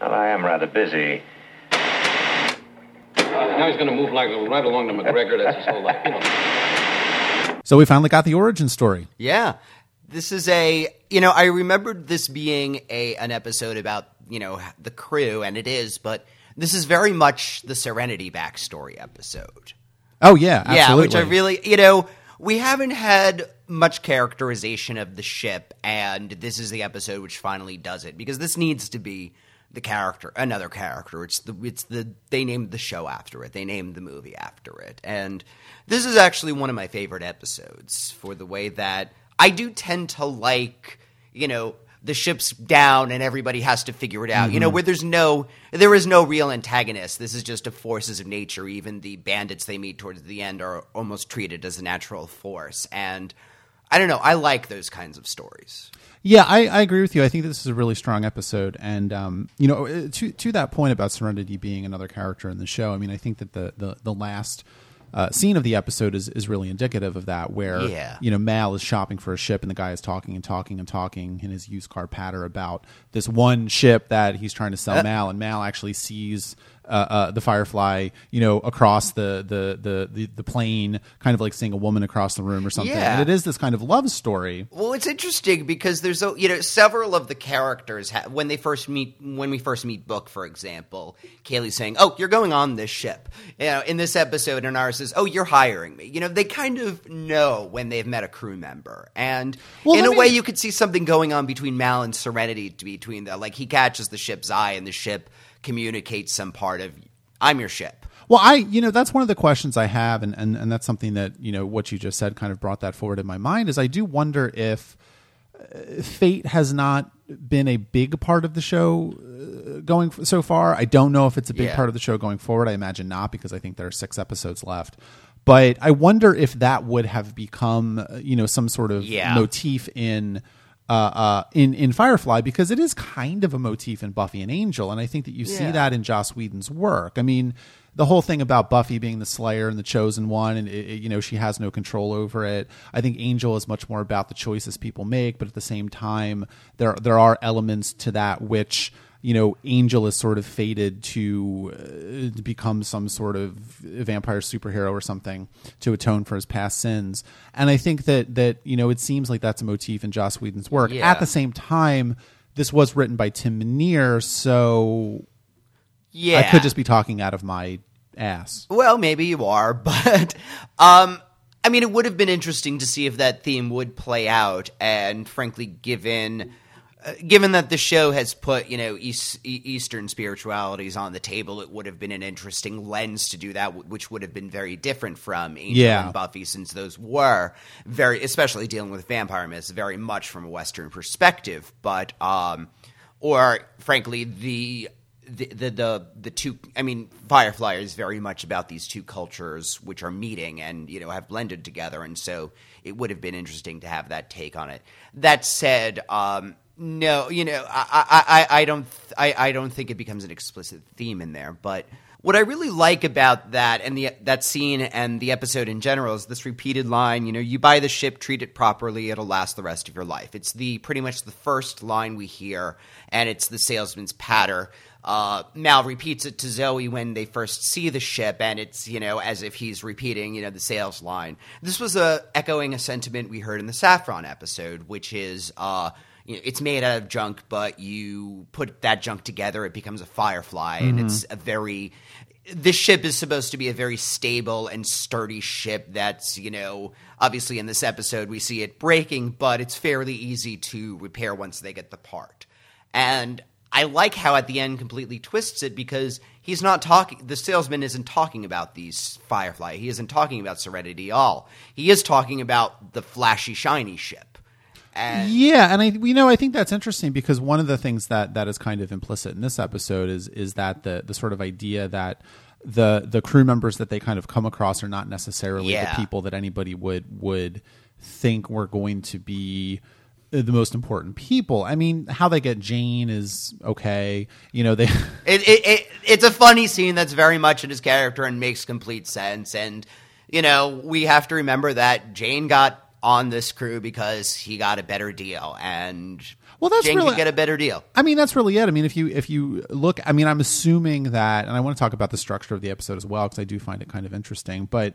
Well, I am rather busy. Uh, now he's going to move like right along to McGregor. That's his whole life, you know. So we finally got the origin story. Yeah. This is a, you know, I remembered this being a an episode about, you know, the crew and it is, but this is very much the Serenity backstory episode. Oh yeah, absolutely. Yeah, which I really, you know, we haven't had much characterization of the ship, and this is the episode which finally does it because this needs to be the character, another character. It's the it's the they named the show after it. They named the movie after it, and this is actually one of my favorite episodes for the way that I do tend to like, you know, the ship's down and everybody has to figure it out. You know, mm-hmm. where there's no, there is no real antagonist. This is just a forces of nature. Even the bandits they meet towards the end are almost treated as a natural force. And I don't know. I like those kinds of stories. Yeah, I, I agree with you. I think this is a really strong episode, and um, you know, uh, to to that point about Serenity being another character in the show. I mean, I think that the the, the last uh, scene of the episode is, is really indicative of that, where Yeah. you know Mal is shopping for a ship, and the guy is talking and talking and talking in his used car patter about this one ship that he's trying to sell Mal, and Mal actually sees. Uh, uh, the Firefly, you know, across the, the the the the plane, kind of like seeing a woman across the room or something. Yeah. And it is this kind of love story. Well, it's interesting because there's a- you know several of the characters ha- when they first meet when we first meet Book, for example, Kaylee's saying, "Oh, you're going on this ship." You know, in this episode, and ours says, "Oh, you're hiring me." You know, they kind of know when they've met a crew member, and Well, in a me- way, you could see something going on between Mal and Serenity between the like he catches the ship's eye, and the ship communicates some part of "I'm your ship." Well, I, you know, that's one of the questions I have, and, and, and that's something that, you know, what you just said kind of brought that forward in my mind is I do wonder if uh, fate has not been a big part of the show uh, going f- so far. I don't know if it's a big Yeah. part of the show going forward. I imagine not because I think there are six episodes left. But I wonder if that would have become, uh, you know, some sort of Yeah. motif in uh, uh, in in Firefly because it is kind of a motif in Buffy and Angel, and I think that you see Yeah. that in Joss Whedon's work. I mean, the whole thing about Buffy being the Slayer and the chosen one, and it, it- you know she has no control over it. I think Angel is much more about the choices people make, but at the same time, there there are elements to that which you know Angel is sort of fated to, uh, to become some sort of vampire superhero or something to atone for his past sins. And I think that that you know it seems like that's a motif in Joss Whedon's work. Yeah. At the same time, this was written by Tim Minear, so Yeah, I could just be talking out of my ass. Well, maybe you are, but um, I mean, it would have been interesting to see if that theme would play out. And frankly, given uh, given that the show has put you know East, Eastern spiritualities on the table, it would have been an interesting lens to do that, which would have been very different from Angel Yeah. and Buffy, since those were very, especially dealing with vampire myths, very much from a Western perspective. But um, or frankly, the the, the the the two I mean Firefly is very much about these two cultures which are meeting and you know have blended together and so it would have been interesting to have that take on it. That said, um, no, you know I I, I, don't I, I don't think it becomes an explicit theme in there, but what I really like about that and the that scene and the episode in general is this repeated line. You know, you buy the ship, treat it properly, it'll last the rest of your life. It's the pretty much the first line we hear, and it's the salesman's patter. Uh, Mal repeats it to Zoe when they first see the ship, and it's you know as if he's repeating you know the sales line. This was a echoing a sentiment we heard in the Saffron episode, which is. Uh, you know, it's made out of junk, but you put that junk together, it becomes a firefly, and it's mm-hmm. a very. This ship is supposed to be a very stable and sturdy ship. That's you know, obviously in this episode we see it breaking, but it's fairly easy to repair once they get the part. And I like how at the end completely twists it because he's not talking. The salesman isn't talking about these firefly. He isn't talking about Serenity at all. He is talking about the flashy, shiny ship. And Yeah, and I you know I think that's interesting because one of the things that that is kind of implicit in this episode is is that the the sort of idea that the the crew members that they kind of come across are not necessarily Yeah. the people that anybody would would think were going to be the most important people. I mean, how they get Jayne is okay. You know, they It, it, it it's a funny scene that's very much in his character and makes complete sense. And you know, we have to remember that Jayne got on this crew because he got a better deal. And Well, that's Jayne really- get a better deal. I mean, that's really it. I mean, if you if you look, I mean, I'm assuming that, and I want to talk about the structure of the episode as well because I do find it kind of interesting. But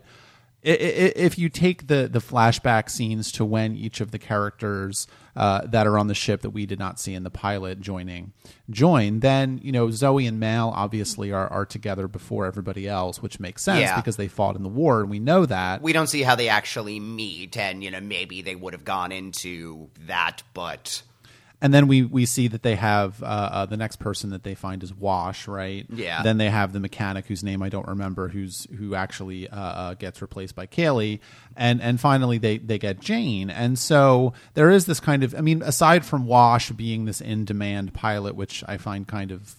if you take the the flashback scenes to when each of the characters uh, that are on the ship that we did not see in the pilot joining join, then you know Zoe and Mal obviously are are together before everybody else, which makes sense Yeah. because they fought in the war, and we know that. We don't see how they actually meet, and you know maybe they would have gone into that, but and then we we see that they have uh, uh, the next person that they find is Wash, right? Yeah. Then they have the mechanic whose name I don't remember, who's who actually uh, uh, gets replaced by Kaylee, and and finally they they get Jayne, and so there is this kind of I mean, aside from Wash being this in demand pilot, which I find kind of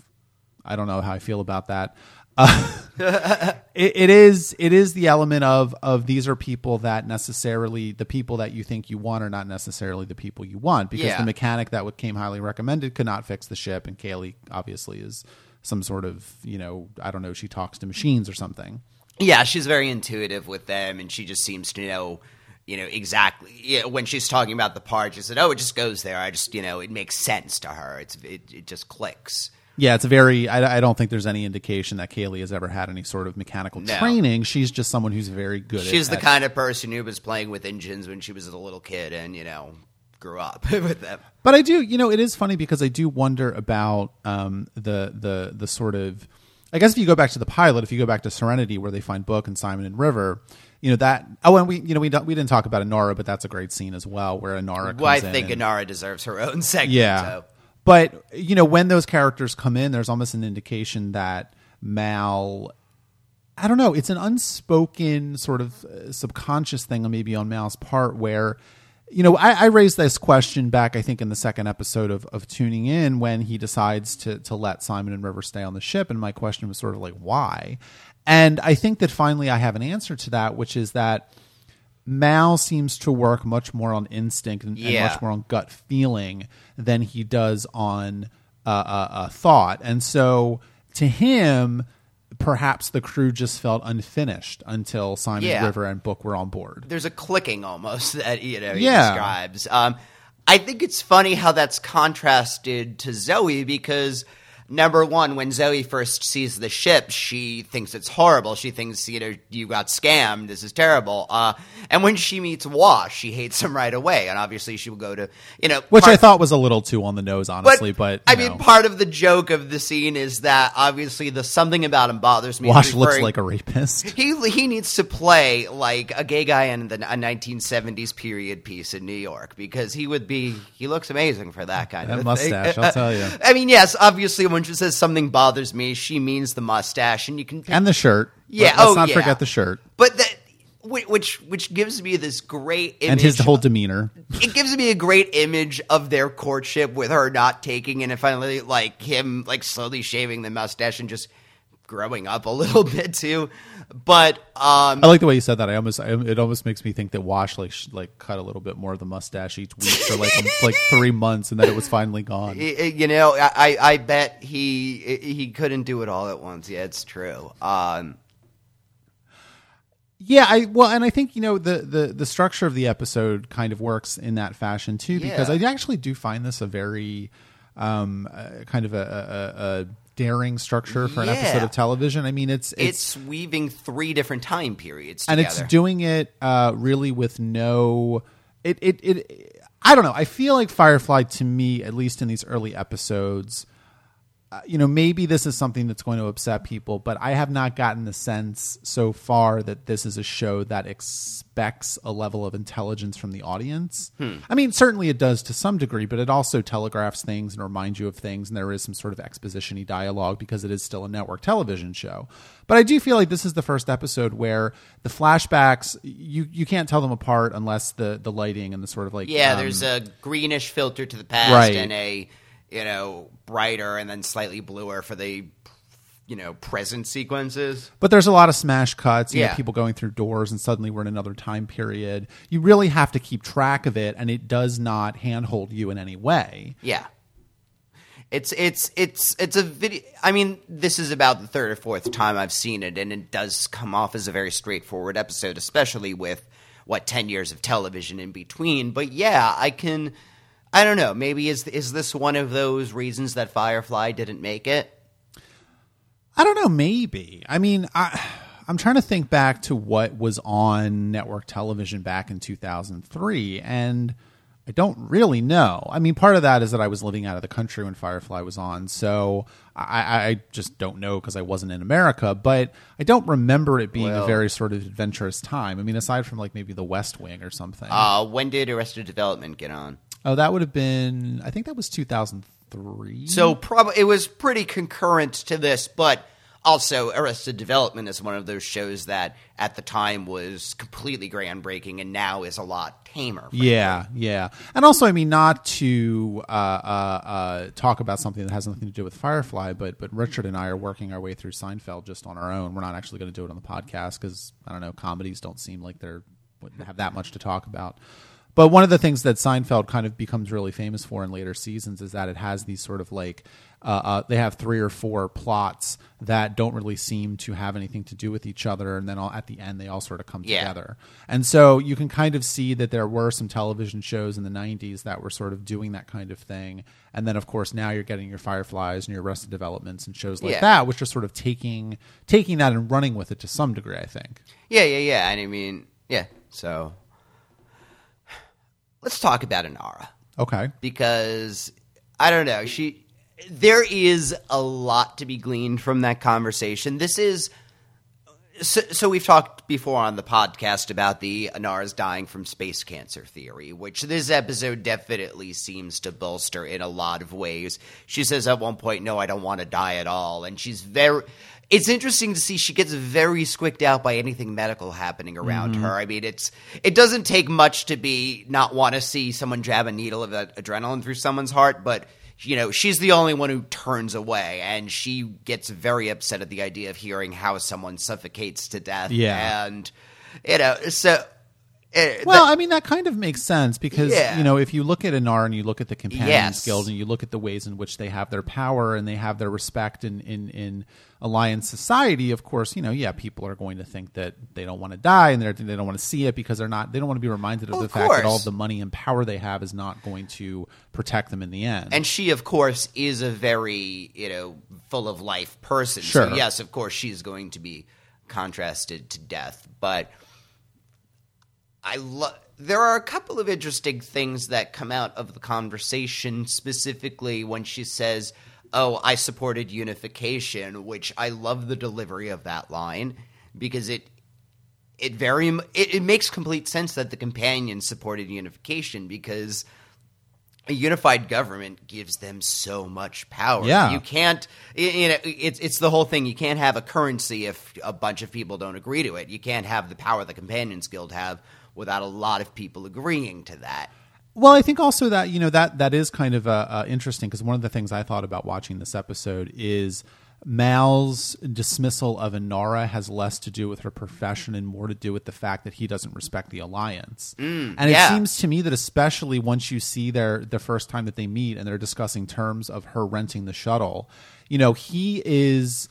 I don't know how I feel about that. Uh, it, it is it is the element of of these are people that necessarily the people that you think you want are not necessarily the people you want because Yeah. the mechanic that what came highly recommended could not fix the ship and Kaylee obviously is some sort of you know I don't know she talks to machines or something. Yeah, she's very intuitive with them, and she just seems to know, you know, exactly. Yeah, when she's talking about the part, she said, "Oh, it just goes there." I just, you know, it makes sense to her. It's it, it just clicks. Yeah, it's very. I, I don't think there's any indication that Kaylee has ever had any sort of mechanical No. training. She's just someone who's very good. She's at, the at- kind of person who was playing with engines when she was a little kid, and you know, grew up with them. But I do, you know, it is funny because I do wonder about um, the the the sort of. I guess if you go back to the pilot, if you go back to Serenity, where they find Book and Simon and River, you know that. Oh, and we, you know, we don't, we didn't talk about Inara, but that's a great scene as well, where Inara. Comes Well, I in think and- Inara deserves her own segment. yeah. so. But you know, when those characters come in, there's almost an indication that Mal. I don't know. It's an unspoken sort of uh, subconscious thing, maybe on Mal's part, where you know I, I raised this question back. I think in the second episode of, of tuning in when he decides to to let Simon and River stay on the ship, and my question was sort of like why. And I think that finally I have an answer to that, which is that Mal seems to work much more on instinct and, and much more on gut feeling than he does on uh, uh, uh, thought. And so to him, perhaps the crew just felt unfinished until Simon Yeah. River and Book were on board. there's a clicking almost that you know he Yeah. describes. Um, I think it's funny how that's contrasted to Zoe because number one, when Zoe first sees the ship, she thinks it's horrible. She thinks you know you got scammed. This is terrible. Uh, and when she meets Wash, she hates him right away. And obviously, she will go to you know Which I thought was a little too on the nose, honestly. But, I you mean, part of the joke of the scene is that obviously the something about him bothers me. Wash looks like a rapist. he he needs to play like a gay guy in the a 1970s period piece in New York because he would be he looks amazing for that kind That of mustache, thing. I'll tell you. I mean, yes, obviously when she says something bothers me, she means the mustache, and you can And the shirt. Yeah, Let's oh, not yeah. forget the shirt. but that which which gives me this great image And his whole demeanor. it gives me a great image of their courtship with her not taking and finally like him like slowly shaving the mustache and just growing up a little bit too but um I like the way you said that. I almost, I, it almost makes me think that Wash like sh- like cut a little bit more of the mustache each week for like um, like three months, and that it was finally gone. You know, I, I I bet he he couldn't do it all at once. Yeah, it's true. Um, Yeah, I well, and I think you know the the the structure of the episode kind of works in that fashion too, because Yeah. I actually do find this a very um uh, kind of a, a, a daring structure for an Yeah. episode of television. I mean, it's it's, weaving three different time periods and it's doing it uh, really with no it, it it I don't know. I feel like Firefly to me, at least in these early episodes, you know, maybe this is something that's going to upset people, but I have not gotten the sense so far that this is a show that expects a level of intelligence from the audience. I mean, certainly it does to some degree, but it also telegraphs things and reminds you of things, and there is some sort of exposition-y dialogue because it is still a network television show. But I do feel like this is the first episode where the flashbacks you you can't tell them apart unless the the lighting and the sort of like yeah, um, there's a greenish filter to the past Right. and a you know brighter and then slightly bluer for the you know present sequences. But there's a lot of smash cuts, you know, Yeah. people going through doors, and suddenly we're in another time period. You really have to keep track of it, and it does not handhold you in any way. Yeah. It's it's it's it's a video. I mean, this is about the third or fourth time I've seen it, and it does come off as a very straightforward episode, especially with what ten years of television in between. But yeah, I can I don't know. Maybe is is this one of those reasons that Firefly didn't make it? I don't know. Maybe. I mean, I, I'm trying to think back to what was on network television back in 2003, and I don't really know. I mean, part of that is that I was living out of the country when Firefly was on, so I, I just don't know because I wasn't in America. But I don't remember it being Well- a very sort of adventurous time. I mean, aside from like maybe The West Wing or something. Uh, when did Arrested Development get on? Oh, that would have been. I think that was 2003. So probably it was pretty concurrent to this, but also Arrested Development is one of those shows that at the time was completely groundbreaking and now is a lot tamer. Yeah, yeah, and also, I mean, not to uh, uh, uh, talk about something that has nothing to do with Firefly, but but Richard and I are working our way through Seinfeld just on our own. We're not actually going to do it on the podcast because I don't know, comedies don't seem like they're have that much to talk about. But one of the things that Seinfeld kind of becomes really famous for in later seasons is that it has these sort of like uh, uh, they have three or four plots that don't really seem to have anything to do with each other, and then all, at the end they all sort of come Yeah. together. And so you can kind of see that there were some television shows in the 90s that were sort of doing that kind of thing. And then of course now you're getting your Fireflies and your Arrested Developments and shows like Yeah. that which are sort of taking taking that and running with it to some degree, I think. Yeah, yeah, yeah. And I mean, yeah. So let's talk about Inara Okay. because I don't know. She there is a lot to be gleaned from that conversation. This is so, so we've talked before on the podcast about the Inara's dying from space cancer theory, which this episode definitely seems to bolster in a lot of ways. She says at one point, "No, I don't want to die at all," and she's very. It's interesting to see she gets very squicked out by anything medical happening around mm-hmm. her. I mean, it's it doesn't take much to be not want to see someone jab a needle of adrenaline through someone's heart, but you know, she's the only one who turns away, and she gets very upset at the idea of hearing how someone suffocates to death. Yeah. and you know, so. Eh, Well, that- I mean that kind of makes sense because Yeah. you know if you look at Inara and you look at the Companions Yes. Guild and you look at the ways in which they have their power and they have their respect in in, in Alliance society, of course, you know, yeah, people are going to think that they don't want to die and they're, they don't want to see it because they're not they don't want to be reminded of Well, the of fact that all of the money and power they have is not going to protect them in the end. and she, of course, is a very you know full of life person. Sure. So yes, of course, she's going to be contrasted to death. But I love. There are a couple of interesting things that come out of the conversation, specifically when she says, "Oh, I supported unification," which I love the delivery of that line because it it very it, it makes complete sense that the companions supported unification because a unified government gives them so much power. Yeah. you can't. You know, it's it's the whole thing. You can't have a currency if a bunch of people don't agree to it. You can't have the power the Companions Guild have without a lot of people agreeing to that. Well, I think also that you know that that is kind of uh, uh, interesting because one of the things I thought about watching this episode is Mal's dismissal of Inara has less to do with her profession and more to do with the fact that he doesn't respect the alliance. and it seems to me that especially once you see their the first time that they meet and they're discussing terms of her renting the shuttle, you know, he is.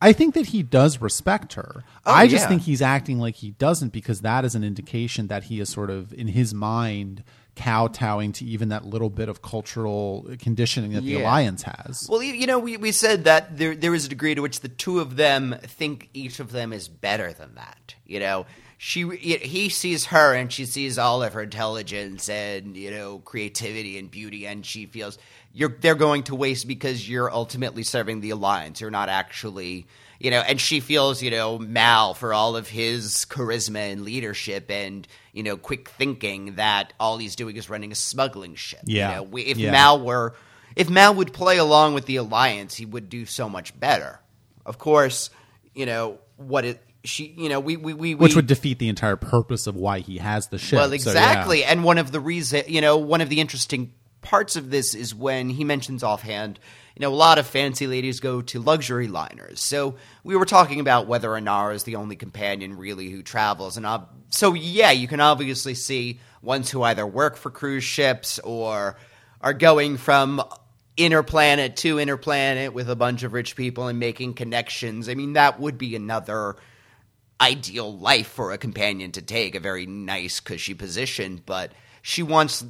I think that he does respect her. Oh, I just yeah. think he's acting like he doesn't because that is an indication that he is sort of in his mind kowtowing to even that little bit of cultural conditioning that the alliance has. Well, you, you know, we, we said that there there is a degree to which the two of them think each of them is better than that. You know, she he sees her and she sees all of her intelligence and you know creativity and beauty, and she feels you're they're going to waste because you're ultimately serving the alliance. You're not actually. You know, and she feels, you know, Mal for all of his charisma and leadership and, you know, quick thinking that all he's doing is running a smuggling ship. Yeah. You know, we, if Yeah. Mal were if Mal would play along with the alliance, he would do so much better. Of course, you know what it she you know we we we which we- would defeat the entire purpose of why he has the ship. well So, yeah. exactly and one of the reason you know one of the interesting parts of this is when he mentions offhand you know a lot of fancy ladies go to luxury liners. So we were talking about whether Inara is the only companion really who travels. And ob- so yeah you can obviously see ones who either work for cruise ships or are going from inner planet to inner planet with a bunch of rich people and making connections. I mean that would be another ideal life for a companion to take, a very nice, cushy position, but she wants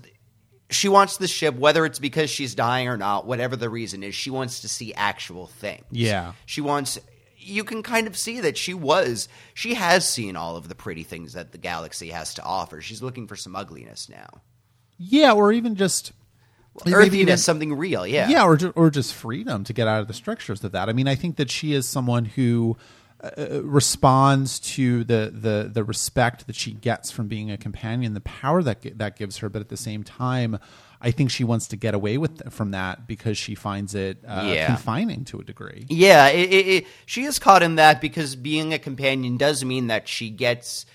she wants the ship, whether it's because she's dying or not, whatever the reason is, she wants to see actual things. Yeah. She wants you can kind of see that she was she has seen all of the pretty things that the galaxy has to offer. She's looking for some ugliness now. Yeah, or even just Earthiness, even- something real, yeah. yeah, or or just freedom to get out of the strictures of that. I mean, I think that she is someone who uh, responds to the, the the respect that she gets from being a companion, the power that that gives her, but at the same time. I think she wants to get away with from that because she finds it uh, Yeah. confining to a degree. Yeah, it, it, it, she is caught in that because being a companion does mean that she gets.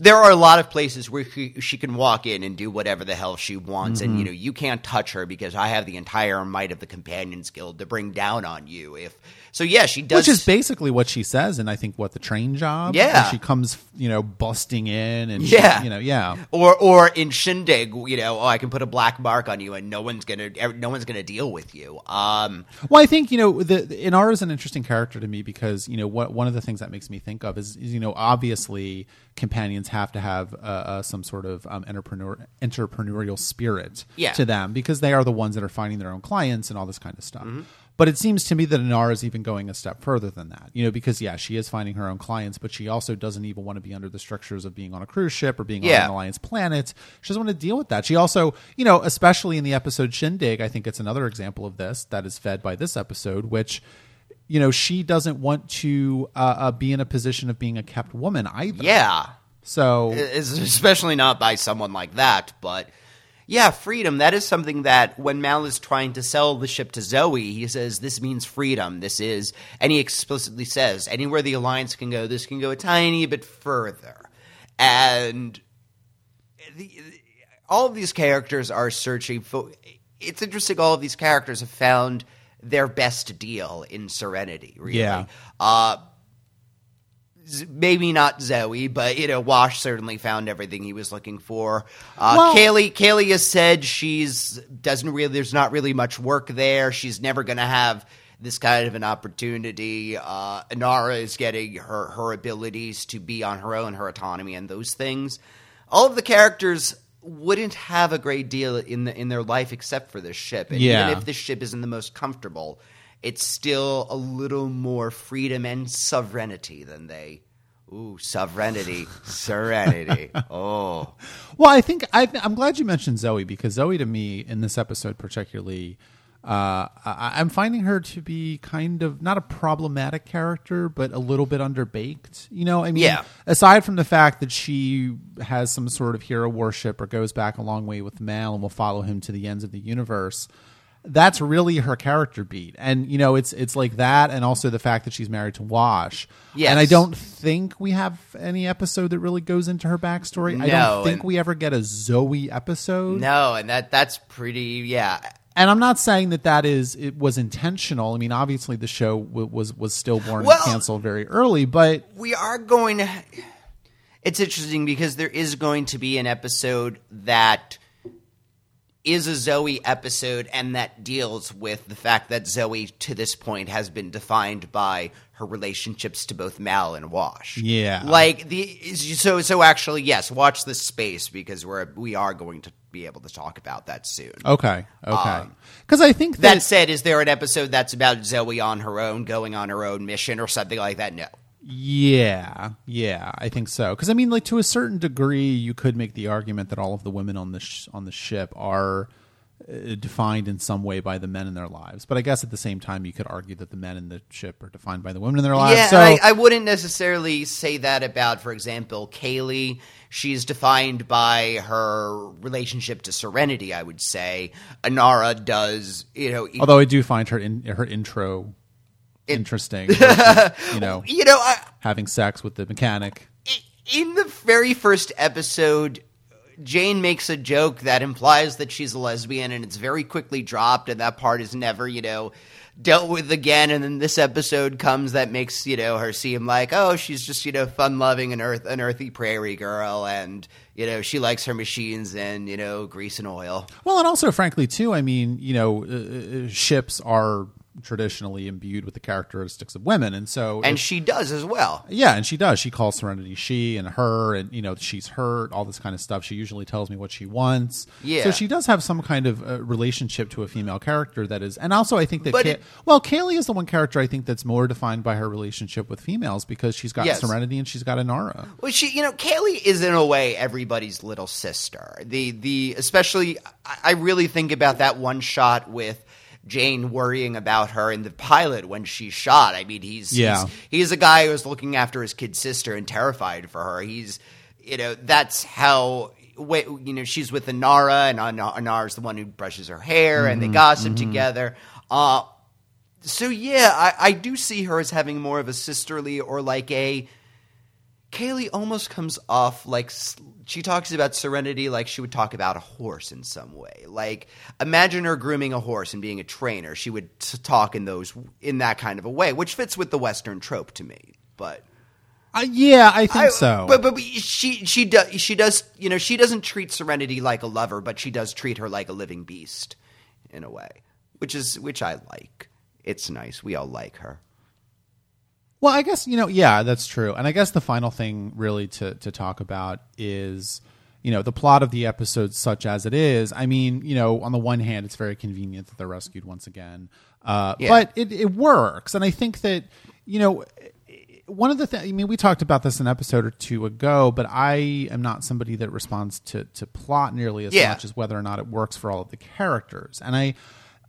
There are a lot of places where she, she can walk in and do whatever the hell she wants, Mm-hmm. and you know you can't touch her because I have the entire might of the Companions Guild to bring down on you. If so, yeah, she does. Which is basically what she says, and I think what the train job. Yeah. she comes, you know, busting in, and Yeah. you know, yeah, or or in Shindig, you know, oh, I can put a black mark on you, and no one's gonna no one's gonna deal with you. Um, Well, I think you know the, the Inara is an interesting character to me because you know what one of the things that makes me think of is, is you know obviously companions have to have uh, uh, some sort of um, entrepreneur entrepreneurial spirit Yeah. to them because they are the ones that are finding their own clients and all this kind of stuff. Mm-hmm. But it seems to me that Inara is even going a step further than that, you know, because yeah, she is finding her own clients, but she also doesn't even want to be under the structures of being on a cruise ship or being on an alliance planet. She doesn't want to deal with that. She also, you know, especially in the episode Shindig, I think it's another example of this that is fed by this episode, which, you know, she doesn't want to uh, uh, be in a position of being a kept woman either. yeah, So especially not by someone like that. But yeah, freedom. That is something that when Mal is trying to sell the ship to Zoe, he says this means freedom. This is, and he explicitly says anywhere the alliance can go, this can go a tiny bit further. And the, all of these characters are searching for. It's interesting. All of these characters have found their best deal in Serenity. Really, Yeah. Uh, maybe not Zoe, but you know, Wash certainly found everything he was looking for. Uh, Well- Kaylee, Kaylee has said she's doesn't really. There's not really much work there. She's never going to have this kind of an opportunity. Uh, Inara is getting her her abilities to be on her own, her autonomy, and those things. All of the characters wouldn't have a great deal in the, in their life except for this ship. And Yeah. even if this ship isn't the most comfortable, it's still a little more freedom and sovereignty than they. Ooh, sovereignty, serenity. Oh, Well, I think I, I'm glad you mentioned Zoe because Zoe, to me, in this episode particularly, uh, I, I'm finding her to be kind of not a problematic character, but a little bit underbaked. You know, I mean, Yeah. aside from the fact that she has some sort of hero worship or goes back a long way with Mal and will follow him to the ends of the universe. That's really her character beat, and you know it's it's like that, and also the fact that she's married to Wash. Yes. and I don't think we have any episode that really goes into her backstory. I don't think we ever get a Zoe episode. no, and that that's pretty. Yeah, And I'm not saying that that is it was intentional. I mean, obviously the show w- was was stillborn Well- and canceled very early, but we are going to. It's interesting because there is going to be an episode that is a Zoe episode and that deals with the fact that Zoe to this point has been defined by her relationships to both Mal and Wash. Yeah. Like the so so actually yes, watch this space because we're we are going to be able to talk about that soon. okay, okay. Because I think that, Um, That said, is there an episode that's about Zoe on her own, going on her own mission or something like that? No. Yeah, yeah, I think so. Because I mean, like to a certain degree, you could make the argument that all of the women on the sh- on the ship are uh, defined in some way by the men in their lives. But I guess at the same time, you could argue that the men in the ship are defined by the women in their lives. Yeah, so I, I wouldn't necessarily say that about, for example, Kaylee. She's defined by her relationship to Serenity. I would say Inara does. You know, although I do find her in her intro interesting, she's, you know, you know, I, having sex with the mechanic. in the very first episode, Jayne makes a joke that implies that she's a lesbian, and it's very quickly dropped, and that part is never, you know, dealt with again. And then this episode comes that makes you know her seem like, oh, she's just you know fun loving an earth an earthy prairie girl, and you know she likes her machines and you know grease and oil. Well, and also, frankly, too. I mean, you know, uh, uh, ships are traditionally imbued with the characteristics of women, and so and she does as well. yeah, and she does. She calls Serenity she and her, and you know she's hurt, all this kind of stuff. She usually tells me what she wants. Yeah. So she does have some kind of uh, relationship to a female character that is, and also I think that But Ka- it- well, Kaylee is the one character I think that's more defined by her relationship with females because she's got Yes. Serenity and she's got Inara. Well, she, you know, Kaylee is in a way everybody's little sister. The the especially, I, I really think about that one shot with Jayne worrying about her in the pilot when she's shot. I mean, he's Yeah. he's, he's a guy who's looking after his kid sister and terrified for her. He's, you know, that's how. You know, she's with Inara and Inara's the one who brushes her hair, and they gossip together. Uh, so yeah, I, I do see her as having more of a sisterly or like a Kaylee almost comes off like she talks about serenity like she would talk about a horse in some way. Like imagine her grooming a horse and being a trainer. She would t- talk in those in that kind of a way, which fits with the western trope to me. But Uh, yeah, I think I- so. But, but but she she does she does you know she doesn't treat Serenity like a lover, but she does treat her like a living beast in a way, which is which I like. It's nice. We all like her. Well, I guess you know, yeah, that's true. And I guess the final thing really to to talk about is you know the plot of the episode, such as it is. I mean, you know, on the one hand, it's very convenient that they're rescued once again, uh, Yeah. but it, it works. And I think that you know. One of the things, I mean, we talked about this an episode or two ago, but I am not somebody that responds to, to plot nearly as Yeah. much as whether or not it works for all of the characters. And I,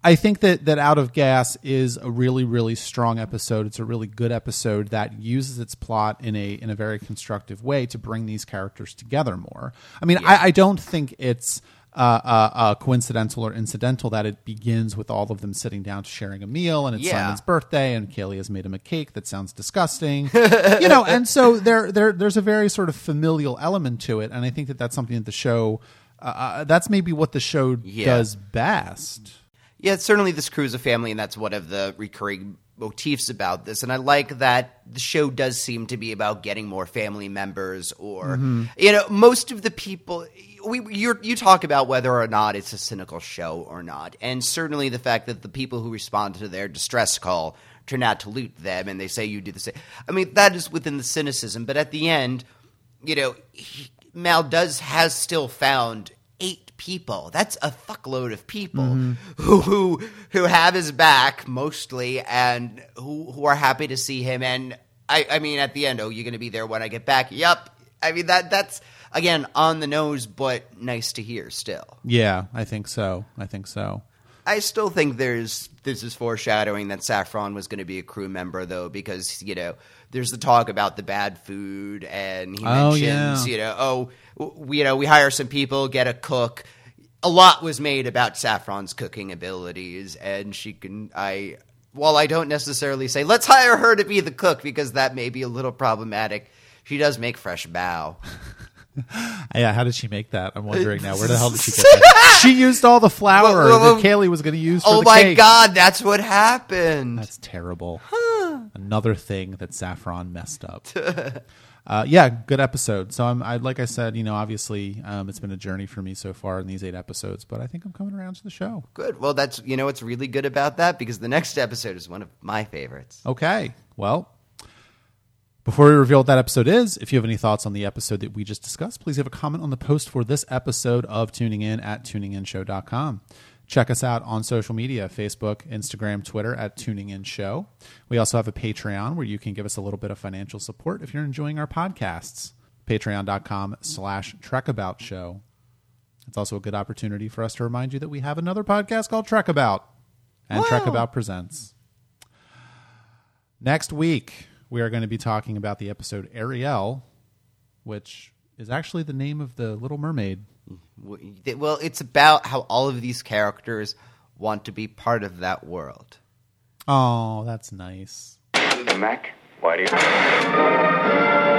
I think that that Out of Gas is a really really strong episode. It's a really good episode that uses its plot in a in a very constructive way to bring these characters together more. I mean, I, I don't think it's uh, uh, uh, coincidental or incidental that it begins with all of them sitting down to sharing a meal and it's Yeah. Simon's birthday and Kaylee has made him a cake that sounds disgusting, you know. And so there there there's a very sort of familial element to it, and I think that that's something that the show. Uh, uh, that's maybe what the show Yeah. does best. Yeah, certainly this crew is a family, and that's one of the recurring motifs about this. And I like that the show does seem to be about getting more family members, or mm-hmm. you know, most of the people. We you you talk about whether or not it's a cynical show or not, and certainly the fact that the people who respond to their distress call turn out to loot them, and they say you do the same. I mean, that is within the cynicism, but at the end, you know, he, Mal does has still found people. That's a fuckload of people mm-hmm. who, who who have his back mostly, and who who are happy to see him. And I, I mean, at the end, oh, you're going to be there when I get back. Yep. I mean that that's again on the nose, but nice to hear still. Yeah, I think so. I think so. I still think there's this is foreshadowing that Saffron was going to be a crew member though, because you know there's the talk about the bad food, and he Oh, mentions yeah. you know oh w- you know we hire some people, get a cook. A lot was made about Saffron's cooking abilities, and she can I. While I don't necessarily say let's hire her to be the cook because that may be a little problematic, she does make fresh bao. Yeah, how did she make that? I'm wondering now. Where the hell did she get that? she used all the flour Well, well, that Kaylee was going to use for Oh my cake. god, that's what happened. That's terrible. Another thing that Saffron messed up. uh, yeah, good episode. So I'm, I like I said, you know, obviously um, it's been a journey for me so far in these eight episodes, but I think I'm coming around to the show. Good. Well, that's you know what's really good about that because the next episode is one of my favorites. Okay. Well, before we reveal what that episode is, if you have any thoughts on the episode that we just discussed, please have a comment on the post for this episode of Tuning In at tuninginshow.com. Check us out on social media Facebook, Instagram, Twitter at Tuning In Show. We also have a Patreon where you can give us a little bit of financial support if you're enjoying our podcasts. Patreon.com slash Trekabout Show. It's also a good opportunity for us to remind you that we have another podcast called Trek About and Trek About Presents. Next week, we are going to be talking about the episode Ariel, which is actually the name of the Little Mermaid. W- Well, it's about how all of these characters want to be part of that world. Oh, that's nice. Mac, why do you?